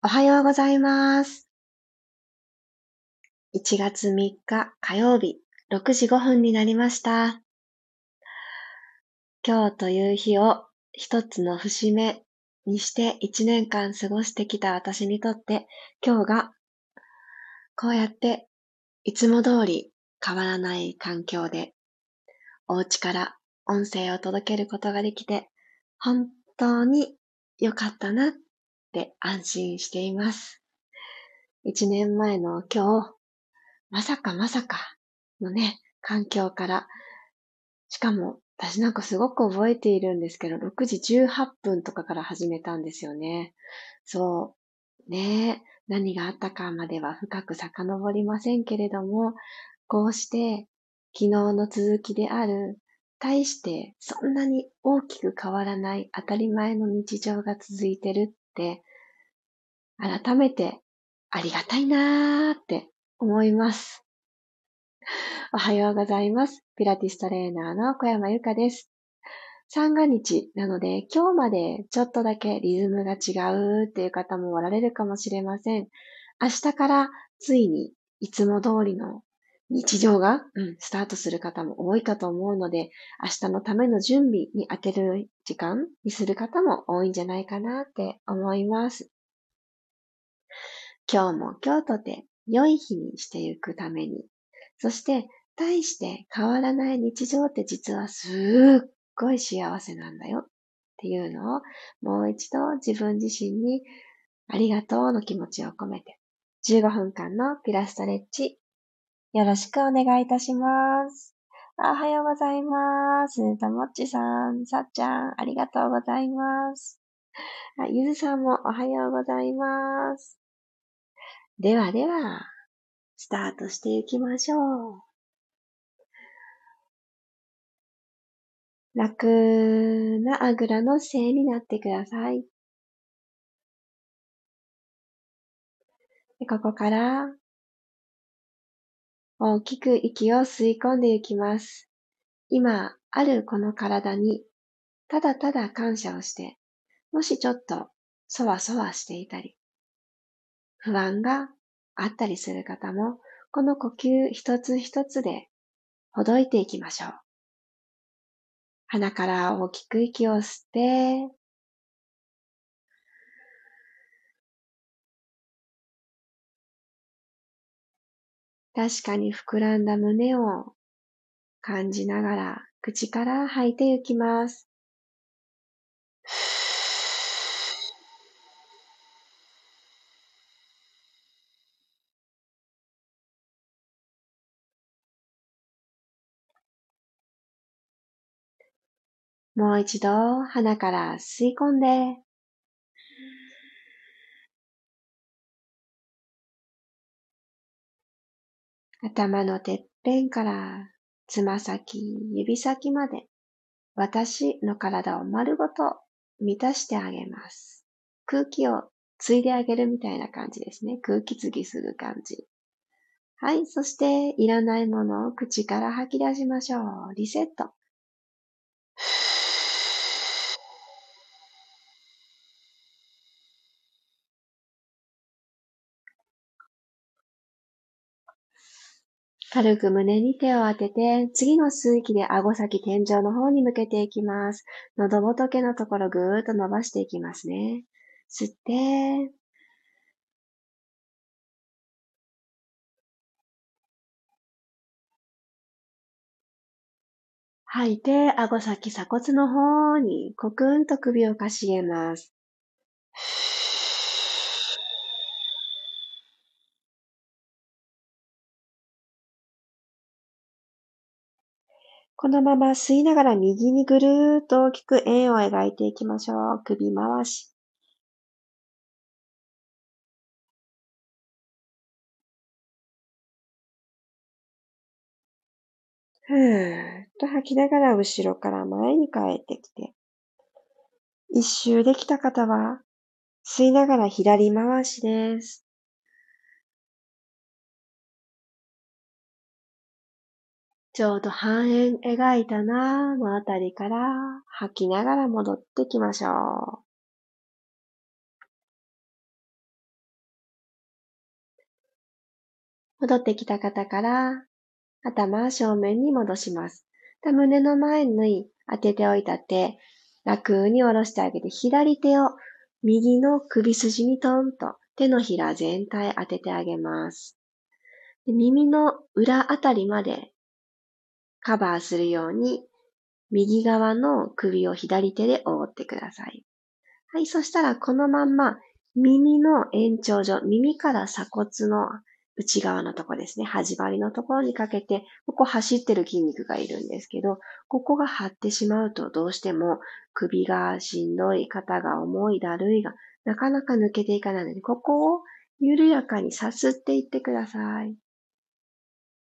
おはようございます。1月3日火曜日6時5分になりました。今日という日を一つの節目にして1年間過ごしてきた私にとって今日がこうやっていつも通り変わらない環境でお家から音声を届けることができて本当に良かったなって安心しています。一年前の今日、まさかまさかのね、環境から、しかも私なんかすごく覚えているんですけど、6時18分とかから始めたんですよね。そう。ね何があったかまでは深く遡りませんけれども、こうして昨日の続きである対してそんなに大きく変わらない当たり前の日常が続いてるって、改めてありがたいなーって思います。おはようございます。ピラティストレーナーの小山由かです。三が日なので今日までちょっとだけリズムが違うっていう方もおられるかもしれません。明日からついにいつも通りの日常が、うん、スタートする方も多いかと思うので、明日のための準備に当てる時間にする方も多いんじゃないかなって思います。今日も今日とて良い日にしていくために、そして大して変わらない日常って実はすっごい幸せなんだよっていうのをもう一度自分自身にありがとうの気持ちを込めて15分間のピラストレッチよろしくお願いいたします。おはようございます。ともっちさん、さっちゃん、ありがとうございます。あゆずさんもおはようございます。ではでは、スタートしていきましょう。楽なあぐらの姿勢になってください。でここから大きく息を吸い込んでいきます。今あるこの体にただただ感謝をして、もしちょっとそわそわしていたり、不安があったりする方も、この呼吸一つ一つでほどいていきましょう。鼻から大きく息を吸って、確かに膨らんだ胸を感じながら口から吐いていきます。もう一度鼻から吸い込んで、頭のてっぺんからつま先、指先まで私の体を丸ごと満たしてあげます。空気を継いであげるみたいな感じですね。空気継ぎする感じ。はい。そして、いらないものを口から吐き出しましょう。リセット。軽く胸に手を当てて、次の吸う息で顎先天井の方に向けていきます。喉仏のところぐーっと伸ばしていきますね。吸って、吐いて、顎先鎖骨の方にコクンと首をかしげます。このまま吸いながら右にぐるーっと大きく円を描いていきましょう。首回し。ふーっと吐きながら後ろから前に帰ってきて。一周できた方は吸いながら左回しです。ちょうど半円描いたなーのあたりから吐きながら戻ってきましょう。戻ってきた方から頭正面に戻します。胸の前に当てておいた手、楽に下ろしてあげて、左手を右の首筋にトンと手のひら全体当ててあげます。耳の裏あたりまでカバーするように、右側の首を左手で覆ってください。はい、そしたらこのまんま耳の延長上、耳から鎖骨の内側のとこですね、端張りのところにかけて、ここ走ってる筋肉がいるんですけど、ここが張ってしまうとどうしても首がしんどい、肩が重い、だるいがなかなか抜けていかないので、ここを緩やかにさすっていってください。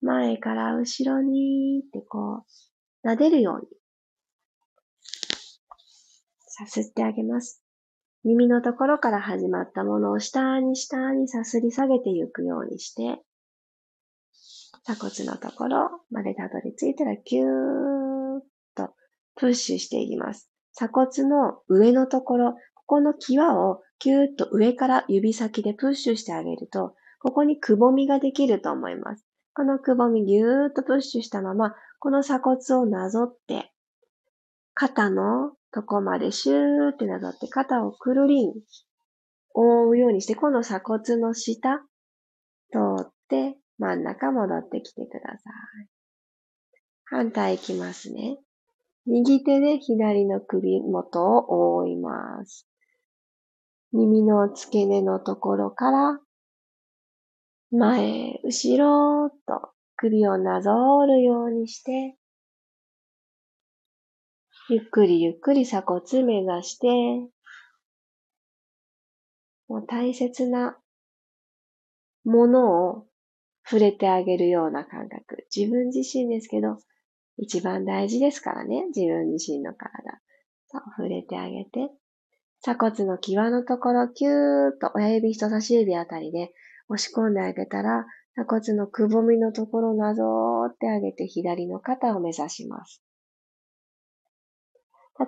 前から後ろにってこう、撫でるように、さすってあげます。耳のところから始まったものを下に下にさすり下げていくようにして、鎖骨のところまでたどり着いたらキューッとプッシュしていきます。鎖骨の上のところ、ここの際をキューッと上から指先でプッシュしてあげると、ここにくぼみができると思います。このくぼみぎゅーっとプッシュしたまま、この鎖骨をなぞって、肩のとこまでシューってなぞって肩をくるりん覆うようにして、今度鎖骨の下通って真ん中戻ってきてください。反対いきますね。右手で左の首元を覆います。耳の付け根のところから前、後ろと首をなぞるようにして、ゆっくりゆっくり鎖骨目指して、もう大切なものを触れてあげるような感覚。自分自身ですけど、一番大事ですからね。自分自身の体。そう、触れてあげて。鎖骨の際のところ、キューッと親指人差し指あたりで押し込んであげたら、鎖骨のくぼみのところをなぞってあげて左の肩を目指します。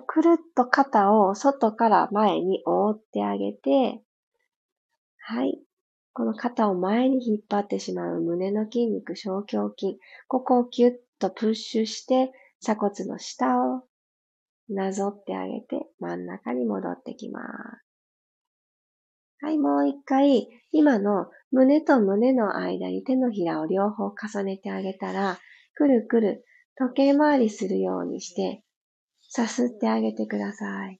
くるっと肩を外から前に覆ってあげて、はい。この肩を前に引っ張ってしまう胸の筋肉、小胸筋。ここをキュッとプッシュして、鎖骨の下をなぞってあげて、真ん中に戻ってきます。はい、もう一回、今の胸と胸の間に手のひらを両方重ねてあげたら、くるくる時計回りするようにして、さすってあげてください。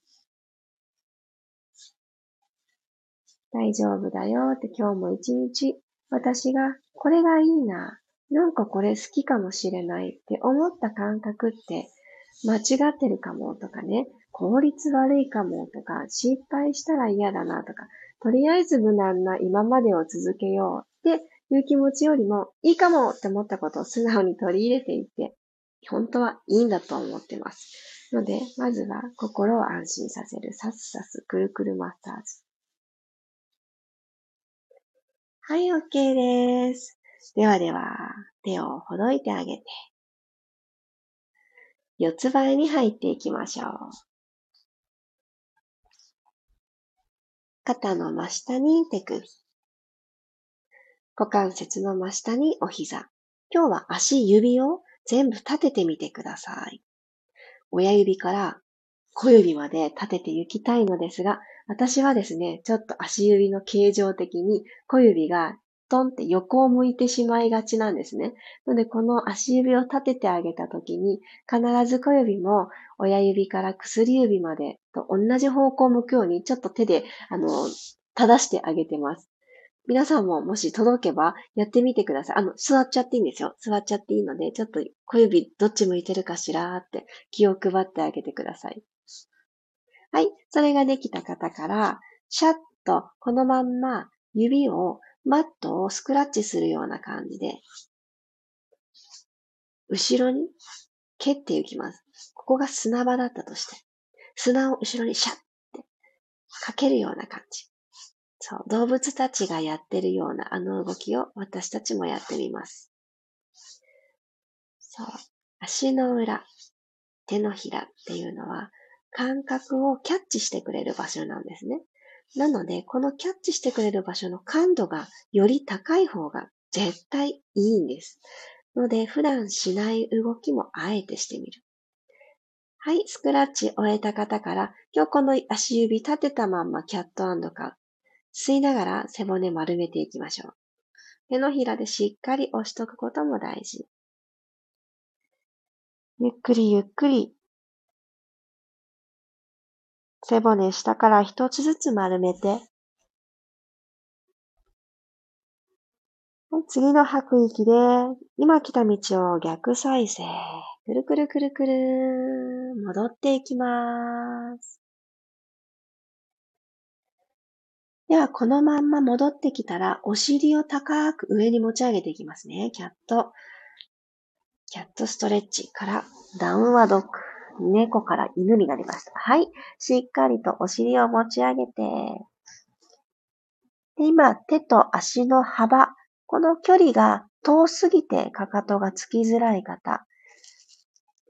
大丈夫だよって今日も一日私がこれがいいな、なんかこれ好きかもしれないって思った感覚って間違ってるかもとかね、効率悪いかもとか、失敗したら嫌だなとか、とりあえず無難な今までを続けようっていう気持ちよりも、いいかもって思ったことを素直に取り入れていって、本当はいいんだと思ってます。ので、まずは心を安心させる、さすさす、くるくるマッサージ。はい、OK です。ではでは、手をほどいてあげて、四つ倍に入っていきましょう。肩の真下に手首。股関節の真下にお膝。今日は足指を全部立ててみてください。親指から小指まで立てていきたいのですが、私はですね、ちょっと足指の形状的に小指がトンって横を向いてしまいがちなんですね。なので、この足指を立ててあげたときに、必ず小指も親指から薬指までと同じ方向を向くように、ちょっと手で、あの、正してあげてます。皆さんももし届けばやってみてください。あの、座っちゃっていいんですよ。座っちゃっていいので、ちょっと小指どっち向いてるかしらって気を配ってあげてください。はい。それができた方から、シャッとこのまんま指をマットをスクラッチするような感じで、後ろに蹴っていきます。ここが砂場だったとして、砂を後ろにシャッってかけるような感じ。そう、動物たちがやってるようなあの動きを私たちもやってみます。そう、足の裏、手のひらっていうのは感覚をキャッチしてくれる場所なんですね。なので、このキャッチしてくれる場所の感度がより高い方が絶対いいんです。ので、普段しない動きもあえてしてみる。はい、スクラッチ終えた方から、今日この足指立てたまんまキャットカウ。吸いながら背骨丸めていきましょう。手のひらでしっかり押しとくことも大事。ゆっくりゆっくり背骨下から一つずつ丸めて、次の吐く息で、今来た道を逆再生。くるくるくるくる。戻っていきます。では、このまんま戻ってきたら、お尻を高く上に持ち上げていきますね。キャット。キャットストレッチからダウンワドッグ。猫から犬になりました。はい。しっかりとお尻を持ち上げて。で今、手と足の幅。この距離が遠すぎてかかとがつきづらい方。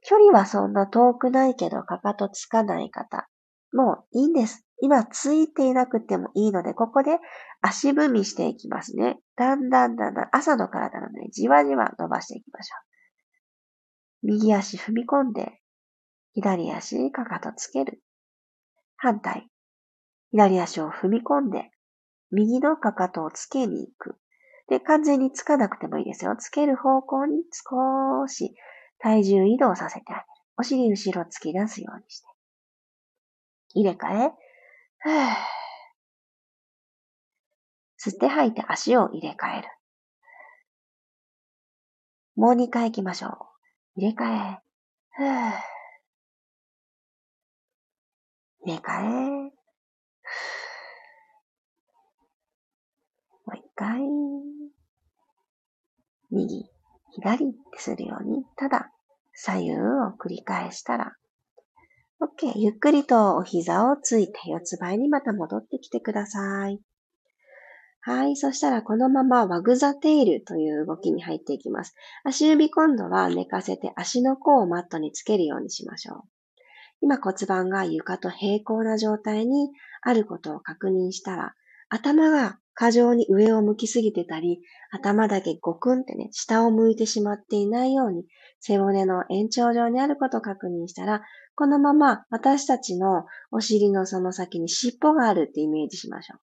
距離はそんな遠くないけどかかとつかない方。もういいんです。今ついていなくてもいいので、ここで足踏みしていきますね。だんだんだんだん朝の体のでじわじわ伸ばしていきましょう。右足踏み込んで、左足かかとつける。反対。左足を踏み込んで、右のかかとをつけに行く。で、完全につかなくてもいいですよ。つける方向に少し体重移動させてあげる。お尻後ろ突き出すようにして。入れ替え。吸って吐いて足を入れ替える。もう二回行きましょう。入れ替え。ふぅ入れ替え。もう一回。右、左ってするように、ただ左右を繰り返したら、OK。ゆっくりとお膝をついて四つ倍にまた戻ってきてください。はい。そしたらこのままワグザテイルという動きに入っていきます。足指今度は寝かせて足の甲をマットにつけるようにしましょう。今骨盤が床と平行な状態にあることを確認したら、頭が過剰に上を向きすぎてたり、頭だけゴクンってね、下を向いてしまっていないように、背骨の延長上にあることを確認したら、このまま私たちのお尻のその先に尻尾があるってイメージしましょう。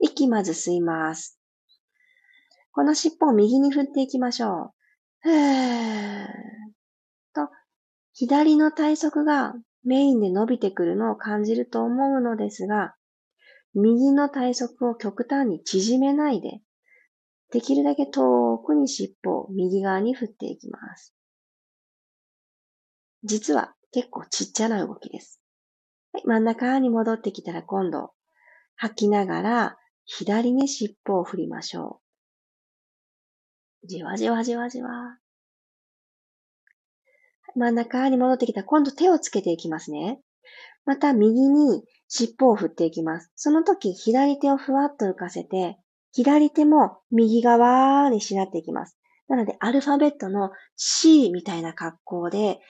息まず吸います。この尻尾を右に振っていきましょう。ふーと、左の体側がメインで伸びてくるのを感じると思うのですが、右の体側を極端に縮めないで、できるだけ遠くに尻尾を右側に振っていきます。実は結構ちっちゃな動きです。はい、真ん中に戻ってきたら今度、吐きながら左に尻尾を振りましょう。じわじわじわじわ。真ん中に戻ってきたら今度手をつけていきますね。また右に尻尾を振っていきます。その時左手をふわっと浮かせて、左手も右側にしなっていきます。なのでアルファベットの C みたいな格好で、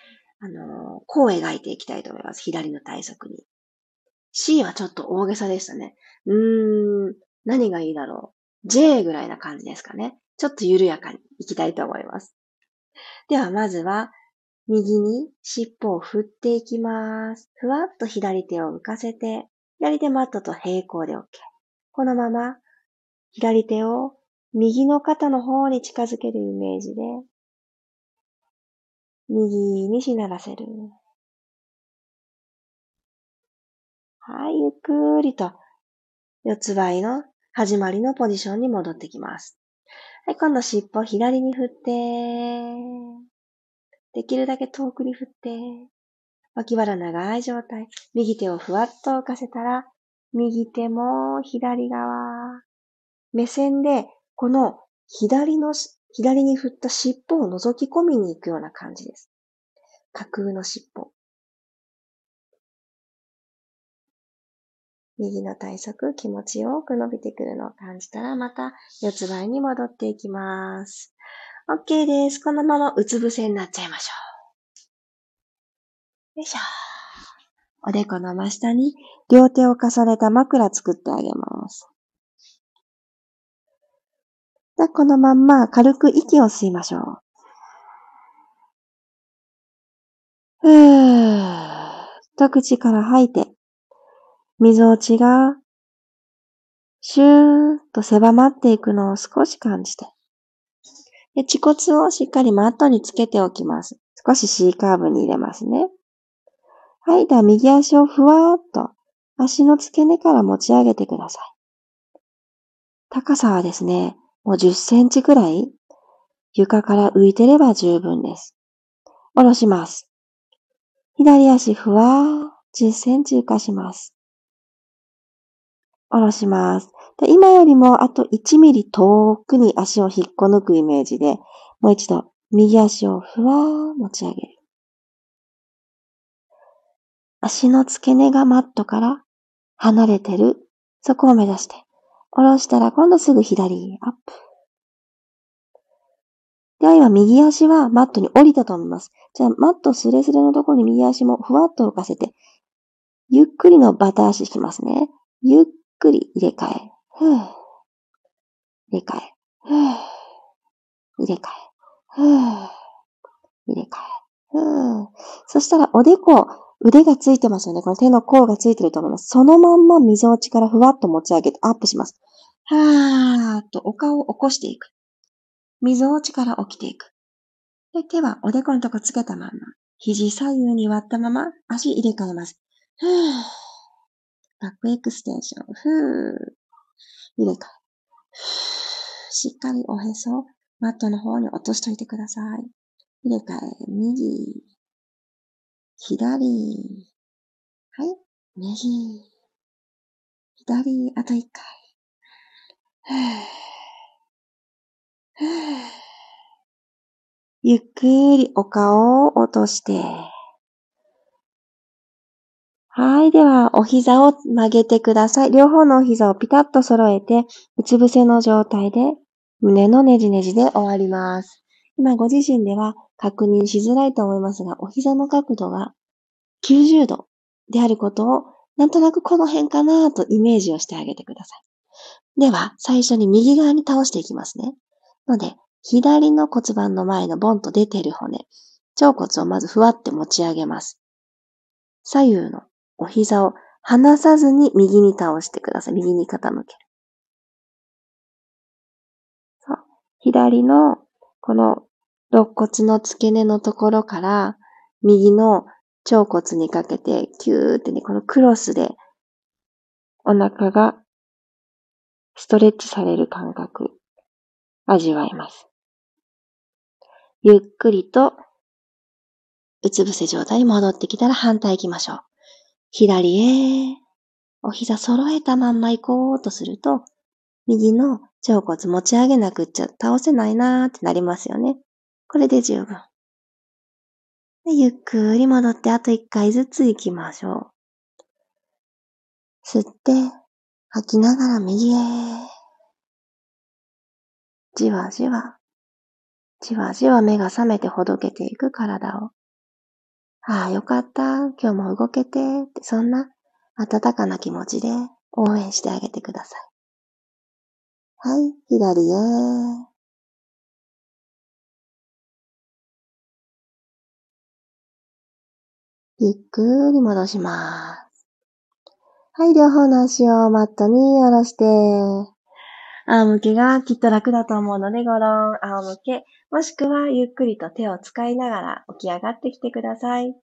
あのー、こう描いていきたいと思います。左の体側に。C はちょっと大げさでしたね。うーん、何がいいだろう。J ぐらいな感じですかね。ちょっと緩やかにいきたいと思います。では、まずは、右に尻尾を振っていきます。ふわっと左手を浮かせて、左手マットと平行で OK。このまま、左手を右の肩の方に近づけるイメージで、右にしならせる。はい、ゆっくりと、四つ倍の始まりのポジションに戻ってきます。はい、今度尻尾左に振って、できるだけ遠くに振って、脇腹長い状態。右手をふわっと浮かせたら、右手も左側。目線で、この左の、左に振った尻尾を覗き込みに行くような感じです。架空の尻尾。右の体側、気持ちよく伸びてくるのを感じたら、また四つ倍に戻っていきます。OK です。このままうつ伏せになっちゃいましょう。よいしょ。おでこの真下に両手を重ねた枕作ってあげます。じゃこのまんま軽く息を吸いましょう。ふーっと口から吐いて、溝落ちがシューッと狭まっていくのを少し感じて。で、恥骨をしっかりマットにつけておきます。少し C カーブに入れますね。はい。では、右足をふわーっと足の付け根から持ち上げてください。高さはですね、もう10センチくらい床から浮いてれば十分です。下ろします。左足ふわー10センチ浮かします。下ろします。で今よりもあと1ミリ遠くに足を引っこ抜くイメージで、もう一度右足をふわー持ち上げる。足の付け根がマットから離れてる。そこを目指して。下ろしたら今度すぐ左、アップ。では今右足はマットに降りたと思います。じゃあマットスレスレのところに右足もふわっと浮かせて、ゆっくりのバタ足しきますね。ゆっくり入れ替え。ふぅ。入れ替え。ふぅ。入れ替え。ふぅ。入れ替え。ふぅ。そしたらおでこ、腕がついてますよね。この手の甲がついてると思います。そのまんま溝落ちからふわっと持ち上げてアップします。はーっとお顔を起こしていく。溝落ちから起きていく。で、手はおでこのとこつけたまま、肘左右に割ったまま足入れ替えます。ふー。バックエクステンション。ふー。入れ替え。しっかりおへそマットの方に落としといてください。入れ替え、右、左、はい、右、左、あと一回。ゆっくりお顔を落として、はい。では、お膝を曲げてください。両方のお膝をピタッと揃えて、うつ伏せの状態で、胸のねじねじで終わります。今、ご自身では確認しづらいと思いますが、お膝の角度が90度であることを、なんとなくこの辺かなとイメージをしてあげてください。では、最初に右側に倒していきますね。ので、左の骨盤の前のボンと出ている骨、腸骨をまずふわって持ち上げます。左右のお膝を離さずに右に倒してください。右に傾ける。そう左のこの肋骨の付け根のところから右の腸骨にかけてキューってね、このクロスでお腹がストレッチされる感覚味わいます。ゆっくりとうつ伏せ状態に戻ってきたら反対行きましょう。左へ、お膝揃えたまんま行こうとすると、右の腸骨持ち上げなくっちゃ倒せないなーってなりますよね。これで十分。でゆっくり戻ってあと一回ずつ行きましょう。吸って、吐きながら右へ。じわじわ、じわじわ目が覚めてほどけていく体をああ、よかった。今日も動けて。そんな温かな気持ちで応援してあげてください。はい、左へ。ゆっくり戻します。はい、両方の足をマットに下ろして、仰向けがきっと楽だと思うので、ごろん、仰向け、もしくはゆっくりと手を使いながら起き上がってきてください。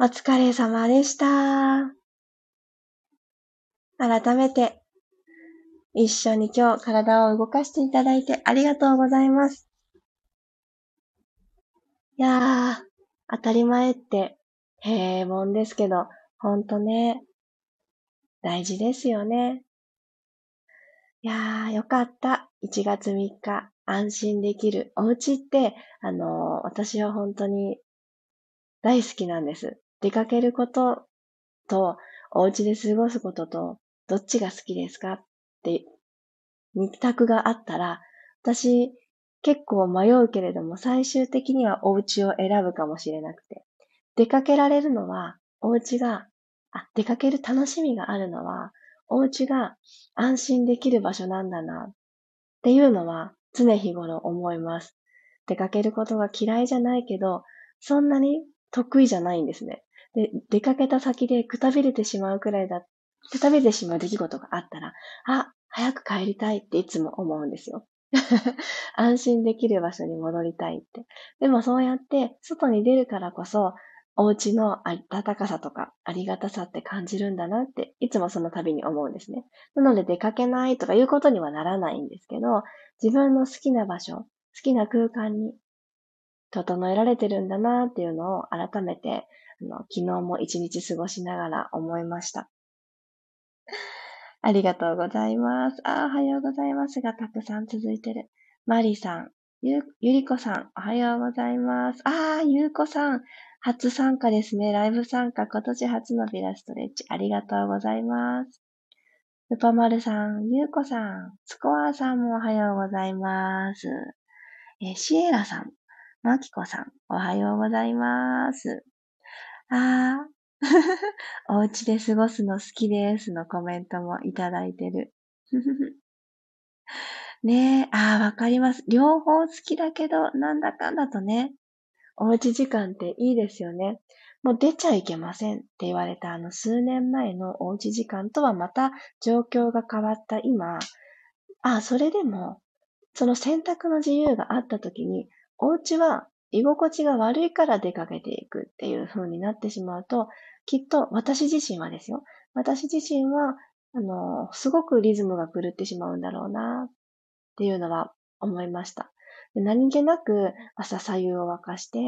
お疲れ様でした。改めて、一緒に今日体を動かしていただいてありがとうございます。いやー、当たり前って平凡ですけど、ほんとね、大事ですよね。いやー、よかった。1月3日、安心できる。お家って、あの、私は本当に大好きなんです。出かけることと、お家で過ごすことと、どっちが好きですかって、二択があったら、私、結構迷うけれども、最終的にはお家を選ぶかもしれなくて。出かけられるのは、お家が、あ、出かける楽しみがあるのは、お家が安心できる場所なんだな。っていうのは常日頃思います。出かけることが嫌いじゃないけど、そんなに得意じゃないんですね。で、出かけた先でくたびれてしまうくらいだ、くたびれてしまう出来事があったら、あ、早く帰りたいっていつも思うんですよ。安心できる場所に戻りたいって。でもそうやって外に出るからこそ、お家の温かさとかありがたさって感じるんだなって、いつもその度に思うんですね。なので出かけないとかいうことにはならないんですけど、自分の好きな場所、好きな空間に整えられてるんだなっていうのを改めて、あの昨日も一日過ごしながら思いました。ありがとうございます。あ、おはようございますが、たくさん続いてる。マリさん、ゆ、ゆりこさん、おはようございます。あゆうこさん、初参加ですね。ライブ参加、今年初のビラストレッチ、ありがとうございます。ルパマルさん、ゆうこさん、スコアさんもおはようございます。えシエラさん、マキコさん、おはようございます。あー、お家で過ごすの好きですのコメントもいただいてる。ねえ、ああ、わかります。両方好きだけど、なんだかんだとね、おうち時間っていいですよね。もう出ちゃいけませんって言われたあの数年前のおうち時間とはまた状況が変わった今、ああ、それでも、その選択の自由があった時に、お家は居心地が悪いから出かけていくっていう風になってしまうと、きっと私自身はですよ。私自身は、あの、すごくリズムが狂ってしまうんだろうなっていうのは思いました。何気なく朝左右を沸かして、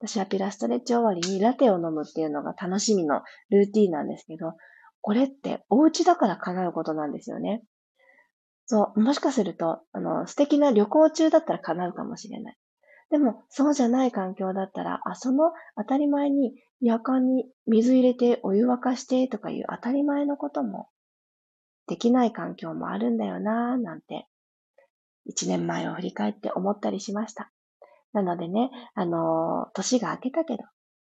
私はピラストレッチ終わりにラテを飲むっていうのが楽しみのルーティーンなんですけど、これってお家だから叶うことなんですよね。そう、もしかすると、あの、素敵な旅行中だったら叶うかもしれない。でも、そうじゃない環境だったら、あ、その当たり前に夜間に水入れてお湯沸かしてとかいう当たり前のこともできない環境もあるんだよなぁなんて、一年前を振り返って思ったりしました。なのでね、あのー、年が明けたけど、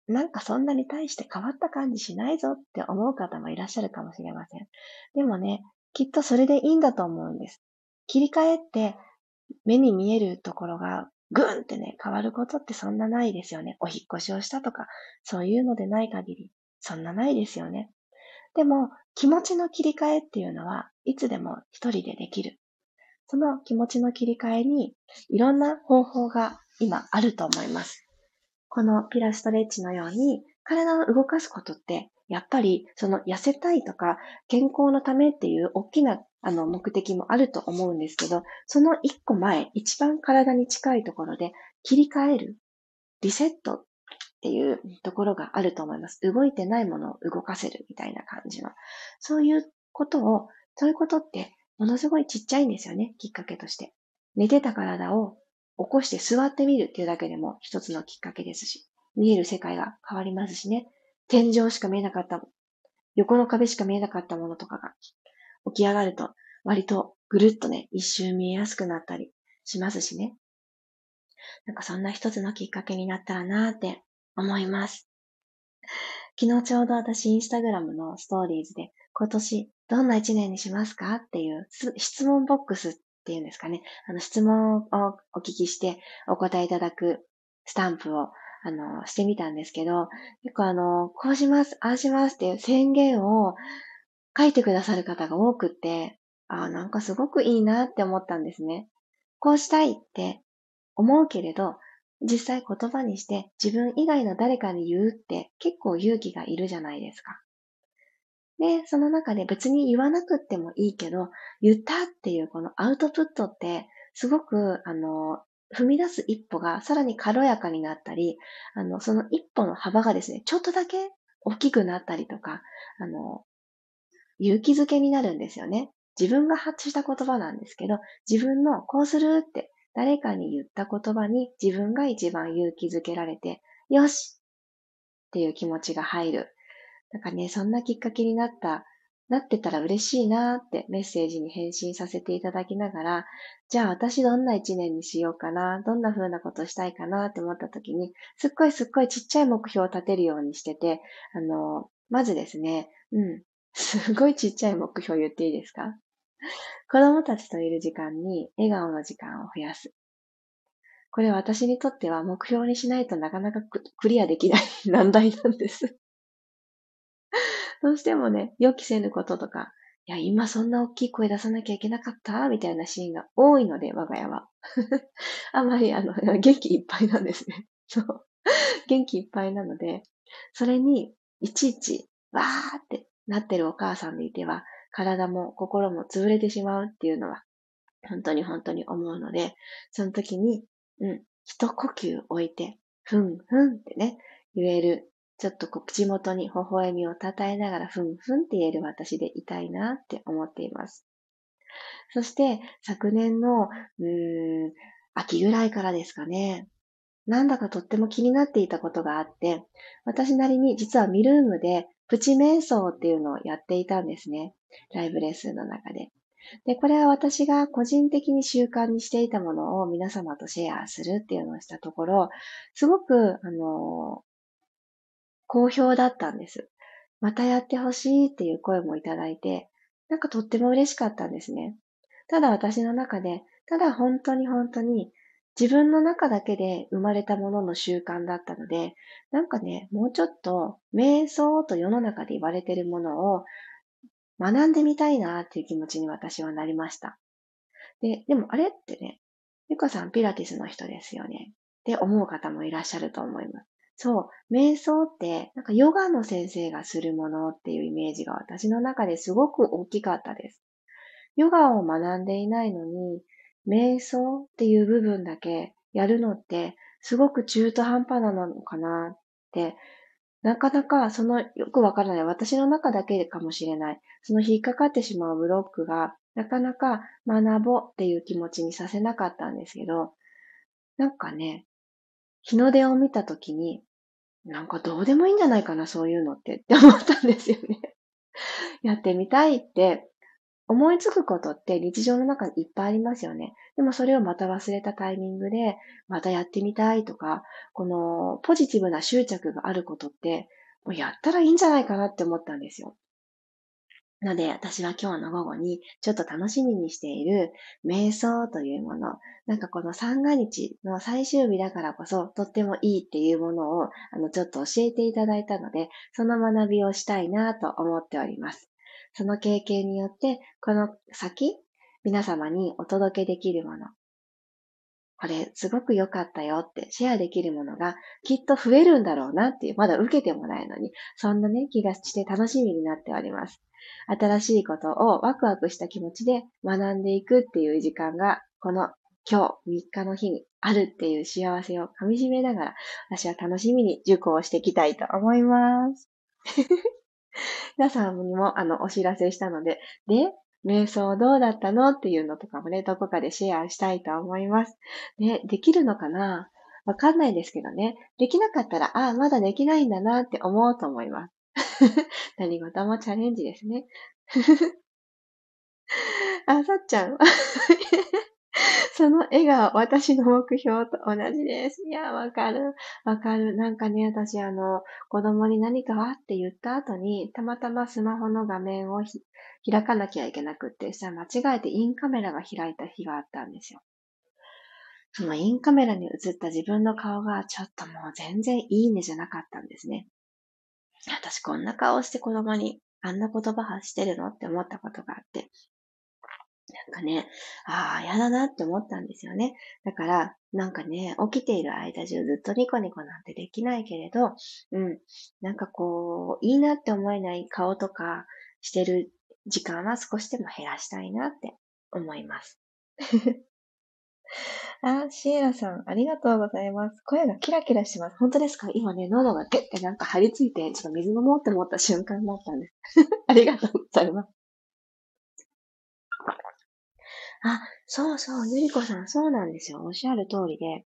なんかそんなに対して変わった感じしないぞって思う方もいらっしゃるかもしれません。でもね、きっとそれでいいんだと思うんです。切り替えって目に見えるところがぐんってね、変わることってそんなないですよね。お引っ越しをしたとか、そういうのでない限り、そんなないですよね。でも、気持ちの切り替えっていうのは、いつでも一人でできる。その気持ちの切り替えに、いろんな方法が今あると思います。このピラストレッチのように、体を動かすことって、やっぱりその痩せたいとか健康のためっていう大きなあの目的もあると思うんですけど、その一個前、一番体に近いところで切り替える、リセットっていうところがあると思います。動いてないものを動かせるみたいな感じの。そういうことを、そういうことってものすごいちっちゃいんですよね、きっかけとして。寝てた体を起こして座ってみるっていうだけでも一つのきっかけですし、見える世界が変わりますしね。天井しか見えなかった、横の壁しか見えなかったものとかが起き上がると割とぐるっとね、一周見えやすくなったりしますしね。なんかそんな一つのきっかけになったらなーって思います。昨日ちょうど私インスタグラムのストーリーズで今年どんな一年にしますかっていう質問ボックスっていうんですかね。あの質問をお聞きしてお答えいただくスタンプをあの、してみたんですけど、結構あの、こうします、ああしますっていう宣言を書いてくださる方が多くって、ああ、なんかすごくいいなって思ったんですね。こうしたいって思うけれど、実際言葉にして自分以外の誰かに言うって結構勇気がいるじゃないですか。で、その中で別に言わなくってもいいけど、言ったっていうこのアウトプットってすごく、あの、踏み出す一歩がさらに軽やかになったり、あの、その一歩の幅がですね、ちょっとだけ大きくなったりとか、あの、勇気づけになるんですよね。自分が発した言葉なんですけど、自分のこうするって誰かに言った言葉に自分が一番勇気づけられて、よしっていう気持ちが入る。なんかね、そんなきっかけになったなってたら嬉しいなってメッセージに返信させていただきながら、じゃあ私どんな一年にしようかな、どんな風なことしたいかなって思った時に、すっごいすっごいちっちゃい目標を立てるようにしてて、あの、まずですね、うん、すごいちっちゃい目標言っていいですか？子供たちといる時間に笑顔の時間を増やす。これ私にとっては目標にしないとなかなかクリアできない 難題なんです。どうしてもね、予期せぬこととか、いや、今そんな大きい声出さなきゃいけなかった？みたいなシーンが多いので、我が家は。あまり、あの、元気いっぱいなんですね。そう。元気いっぱいなので、それに、いちいち、わーってなってるお母さんでいては、体も心も潰れてしまうっていうのは、本当に本当に思うので、その時に、うん、一呼吸置いて、ふんふんってね、言える。ちょっとこう口元に微笑みをたたえながらふんふんって言える私でいたいなって思っています。そして昨年の、うーん、秋ぐらいからですかね。なんだかとっても気になっていたことがあって、私なりに実はミルームでプチ瞑想っていうのをやっていたんですね。ライブレッスンの中で。で、これは私が個人的に習慣にしていたものを皆様とシェアするっていうのをしたところ、すごく、あの、好評だったんです。またやってほしいっていう声もいただいて、なんかとっても嬉しかったんですね。ただ私の中で、ただ本当に本当に自分の中だけで生まれたものの習慣だったので、なんかね、もうちょっと瞑想と世の中で言われているものを学んでみたいなっていう気持ちに私はなりました。で、でもあれってね、ゆかさんピラティスの人ですよねって思う方もいらっしゃると思います。そう、瞑想って、なんかヨガの先生がするものっていうイメージが私の中ですごく大きかったです。ヨガを学んでいないのに、瞑想っていう部分だけやるのってすごく中途半端なのかなってなかなかそのよくわからない私の中だけかもしれない。その引っかかってしまうブロックがなかなか学ぼうっていう気持ちにさせなかったんですけど、なんかね、日の出を見たときに、なんかどうでもいいんじゃないかな、そういうのってって思ったんですよね。やってみたいって思いつくことって日常の中にいっぱいありますよね。でもそれをまた忘れたタイミングで、またやってみたいとか、このポジティブな執着があることって、もうやったらいいんじゃないかなって思ったんですよ。ので、私は今日の午後にちょっと楽しみにしている瞑想というもの、なんかこの三が日の最終日だからこそとってもいいっていうものをあのちょっと教えていただいたので、その学びをしたいなと思っております。その経験によって、この先、皆様にお届けできるもの、これすごく良かったよってシェアできるものがきっと増えるんだろうなっていう、まだ受けてもないのに、そんなね、気がして楽しみになっております。新しいことをワクワクした気持ちで学んでいくっていう時間が、この今日3日の日にあるっていう幸せを噛み締めながら、私は楽しみに受講していきたいと思います。皆さんにもあのお知らせしたので、で、瞑想どうだったのっていうのとかもね、どこかでシェアしたいと思います。ね、できるのかな？わかんないですけどね。できなかったら、ああ、まだできないんだなって思うと思います。何事もチャレンジですね。あ、さっちゃん。その笑顔、私の目標と同じです。いや、わかる。わかる。なんかね、私、あの、子供に何かはって言った後に、たまたまスマホの画面を開かなきゃいけなくって、したら間違えてインカメラが開いた日があったんですよ。そのインカメラに映った自分の顔がちょっともう全然いいねじゃなかったんですね。私こんな顔して子供にあんな言葉発してるのって思ったことがあって、かね、ああ、やだなって思ったんですよね。だから、なんかね、起きている間中ずっとニコニコなんてできないけれど、うん、なんかこう、いいなって思えない顔とかしてる時間は少しでも減らしたいなって思います。あ、シエラさん、ありがとうございます。声がキラキラしてます。本当ですか？今ね、喉がペッてなんか張り付いて、ちょっと水飲もうって思った瞬間だったんです。ありがとうございます。あ、そうそう、ゆりこさん、そうなんですよ。おっしゃる通りで、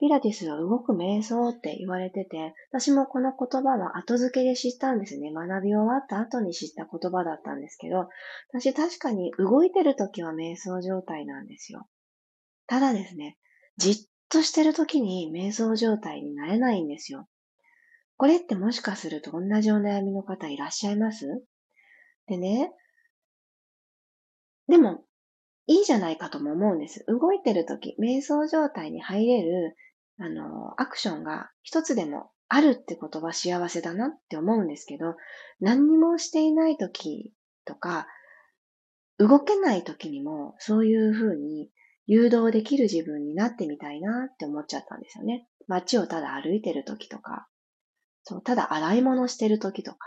ピラティスは動く瞑想って言われてて、私もこの言葉は後付けで知ったんですね。学び終わった後に知った言葉だったんですけど、私確かに動いてる時は瞑想状態なんですよ。ただですね、じっとしてる時に瞑想状態になれないんですよ。これってもしかすると同じお悩みの方いらっしゃいます？でね、でもいいじゃないかとも思うんです。動いてる時、瞑想状態に入れる、あの、アクションが一つでもあるってことは幸せだなって思うんですけど、何にもしていない時とか、動けない時にもそういうふうに誘導できる自分になってみたいなって思っちゃったんですよね。街をただ歩いてる時とか、そう、ただ洗い物してる時とか、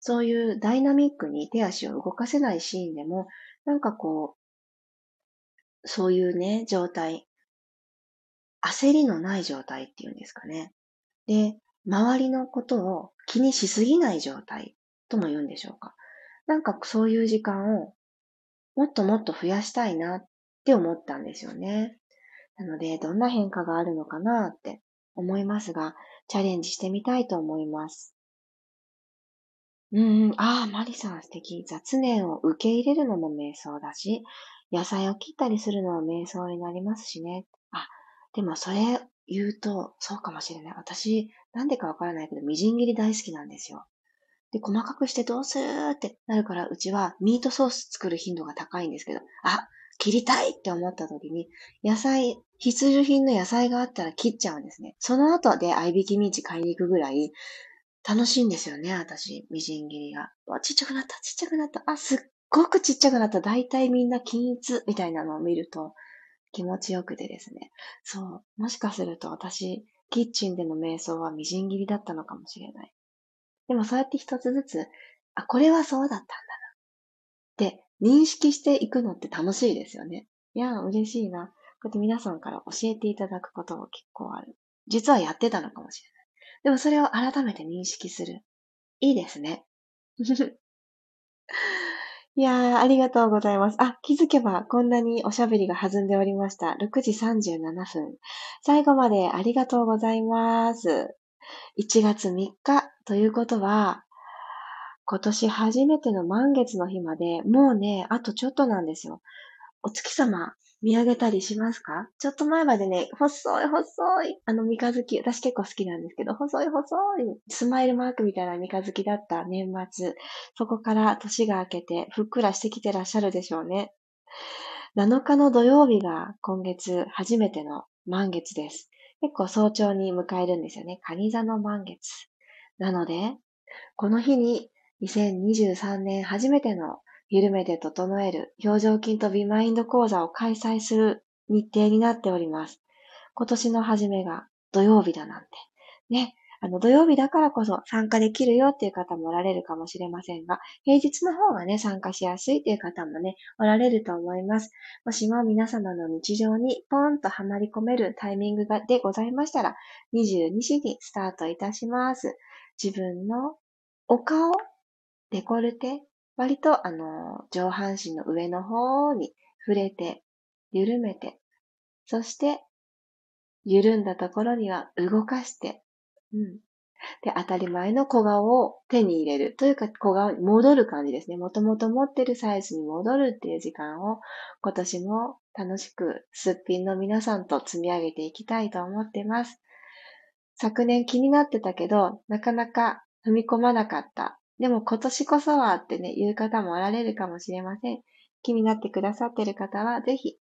そういうダイナミックに手足を動かせないシーンでも、なんかこう、そういうね、状態、焦りのない状態っていうんですかね。で、周りのことを気にしすぎない状態とも言うんでしょうか。なんかそういう時間をもっともっと増やしたいなって思ったんですよね。なので、どんな変化があるのかなって思いますが、チャレンジしてみたいと思います。うんうん。ああ、マリさん素敵。雑念を受け入れるのも瞑想だし、野菜を切ったりするのは瞑想になりますしね。あ、でもそれ言うと、そうかもしれない。私、なんでかわからないけど、みじん切り大好きなんですよ。で、細かくしてどうするってなるから、うちはミートソース作る頻度が高いんですけど、あ、切りたいって思った時に、野菜、必需品の野菜があったら切っちゃうんですね。その後で合いびきミンチ買いに行くぐらい、楽しいんですよね、私、みじん切りが。わ、ちっちゃくなった、ちっちゃくなった。あ、すっごくちっちゃくなったら。大体みんな均一みたいなのを見ると気持ちよくてですね。そう。もしかすると私、キッチンでの瞑想はみじん切りだったのかもしれない。でもそうやって一つずつ、あ、これはそうだったんだな。って認識していくのって楽しいですよね。いや、嬉しいな。こうやって皆さんから教えていただくことも結構ある。実はやってたのかもしれない。でもそれを改めて認識する。いいですね。いやー、ありがとうございます。あ、気づけばこんなにおしゃべりが弾んでおりました。6時37分。最後までありがとうございます。1月3日ということは、今年初めての満月の日まで、もうね、あとちょっとなんですよ。お月様、見上げたりしますか？ちょっと前までね、細い細い、あの三日月、私結構好きなんですけど、細い細い、スマイルマークみたいな三日月だった年末、そこから年が明けて、ふっくらしてきてらっしゃるでしょうね。7日の土曜日が今月初めての満月です。結構早朝に迎えるんですよね。カニ座の満月。なので、この日に2023年初めての緩めて整える表情筋とビマインド講座を開催する日程になっております。今年の初めが土曜日だなんて。ね。あの、土曜日だからこそ参加できるよっていう方もおられるかもしれませんが、平日の方がね、参加しやすいっていう方もね、おられると思います。もしも皆様の日常にポーンとはまり込めるタイミングがでございましたら、22時にスタートいたします。自分のお顔、デコルテ、割と、あの、上半身の上の方に触れて、緩めて、そして、緩んだところには動かして、うん。で、当たり前の小顔を手に入れる。というか、小顔に戻る感じですね。もともと持ってるサイズに戻るっていう時間を、今年も楽しく、すっぴんの皆さんと積み上げていきたいと思ってます。昨年気になってたけど、なかなか踏み込まなかったでも今年こそはってね、言う方もおられるかもしれません。気になってくださってる方は、ぜひ、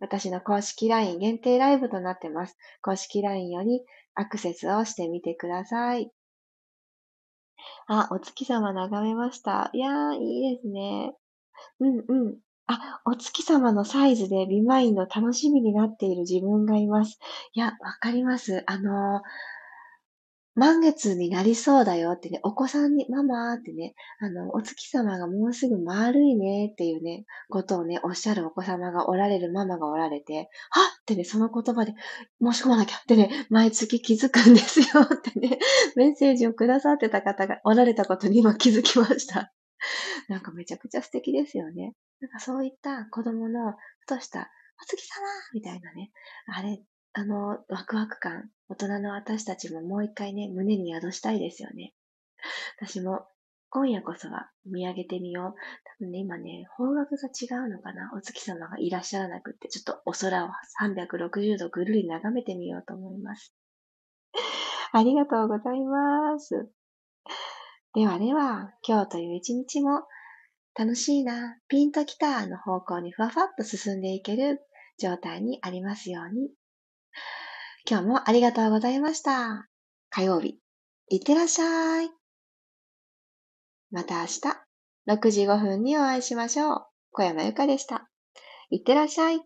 私の公式 LINE 限定ライブとなってます。公式 LINE よりアクセスをしてみてください。あ、お月様眺めました。いやー、いいですね。うんうん。あ、お月様のサイズでビマインの楽しみになっている自分がいます。いや、わかります。あのー満月になりそうだよってね、お子さんに、ママってね、あの、お月様がもうすぐ丸いねっていうね、ことをね、おっしゃるお子様がおられるママがおられて、はっってね、その言葉で申し込まなきゃってね、毎月気づくんですよってね、メッセージをくださってた方がおられたことに今気づきました。なんかめちゃくちゃ素敵ですよね。なんかそういった子供のふとしたお月様みたいなね、あれあの、ワクワク感、大人の私たちももう一回ね、胸に宿したいですよね。私も、今夜こそは見上げてみよう。多分ね、今ね、方角が違うのかなお月様がいらっしゃらなくって、ちょっとお空を360度ぐるり眺めてみようと思います。ありがとうございます。ではでは、今日という一日も楽しいな、ピンときたの方向にふわふわっと進んでいける状態にありますように。今日もありがとうございました。火曜日、いってらっしゃい。また明日、6時5分にお会いしましょう。小山由かでした。いってらっしゃい。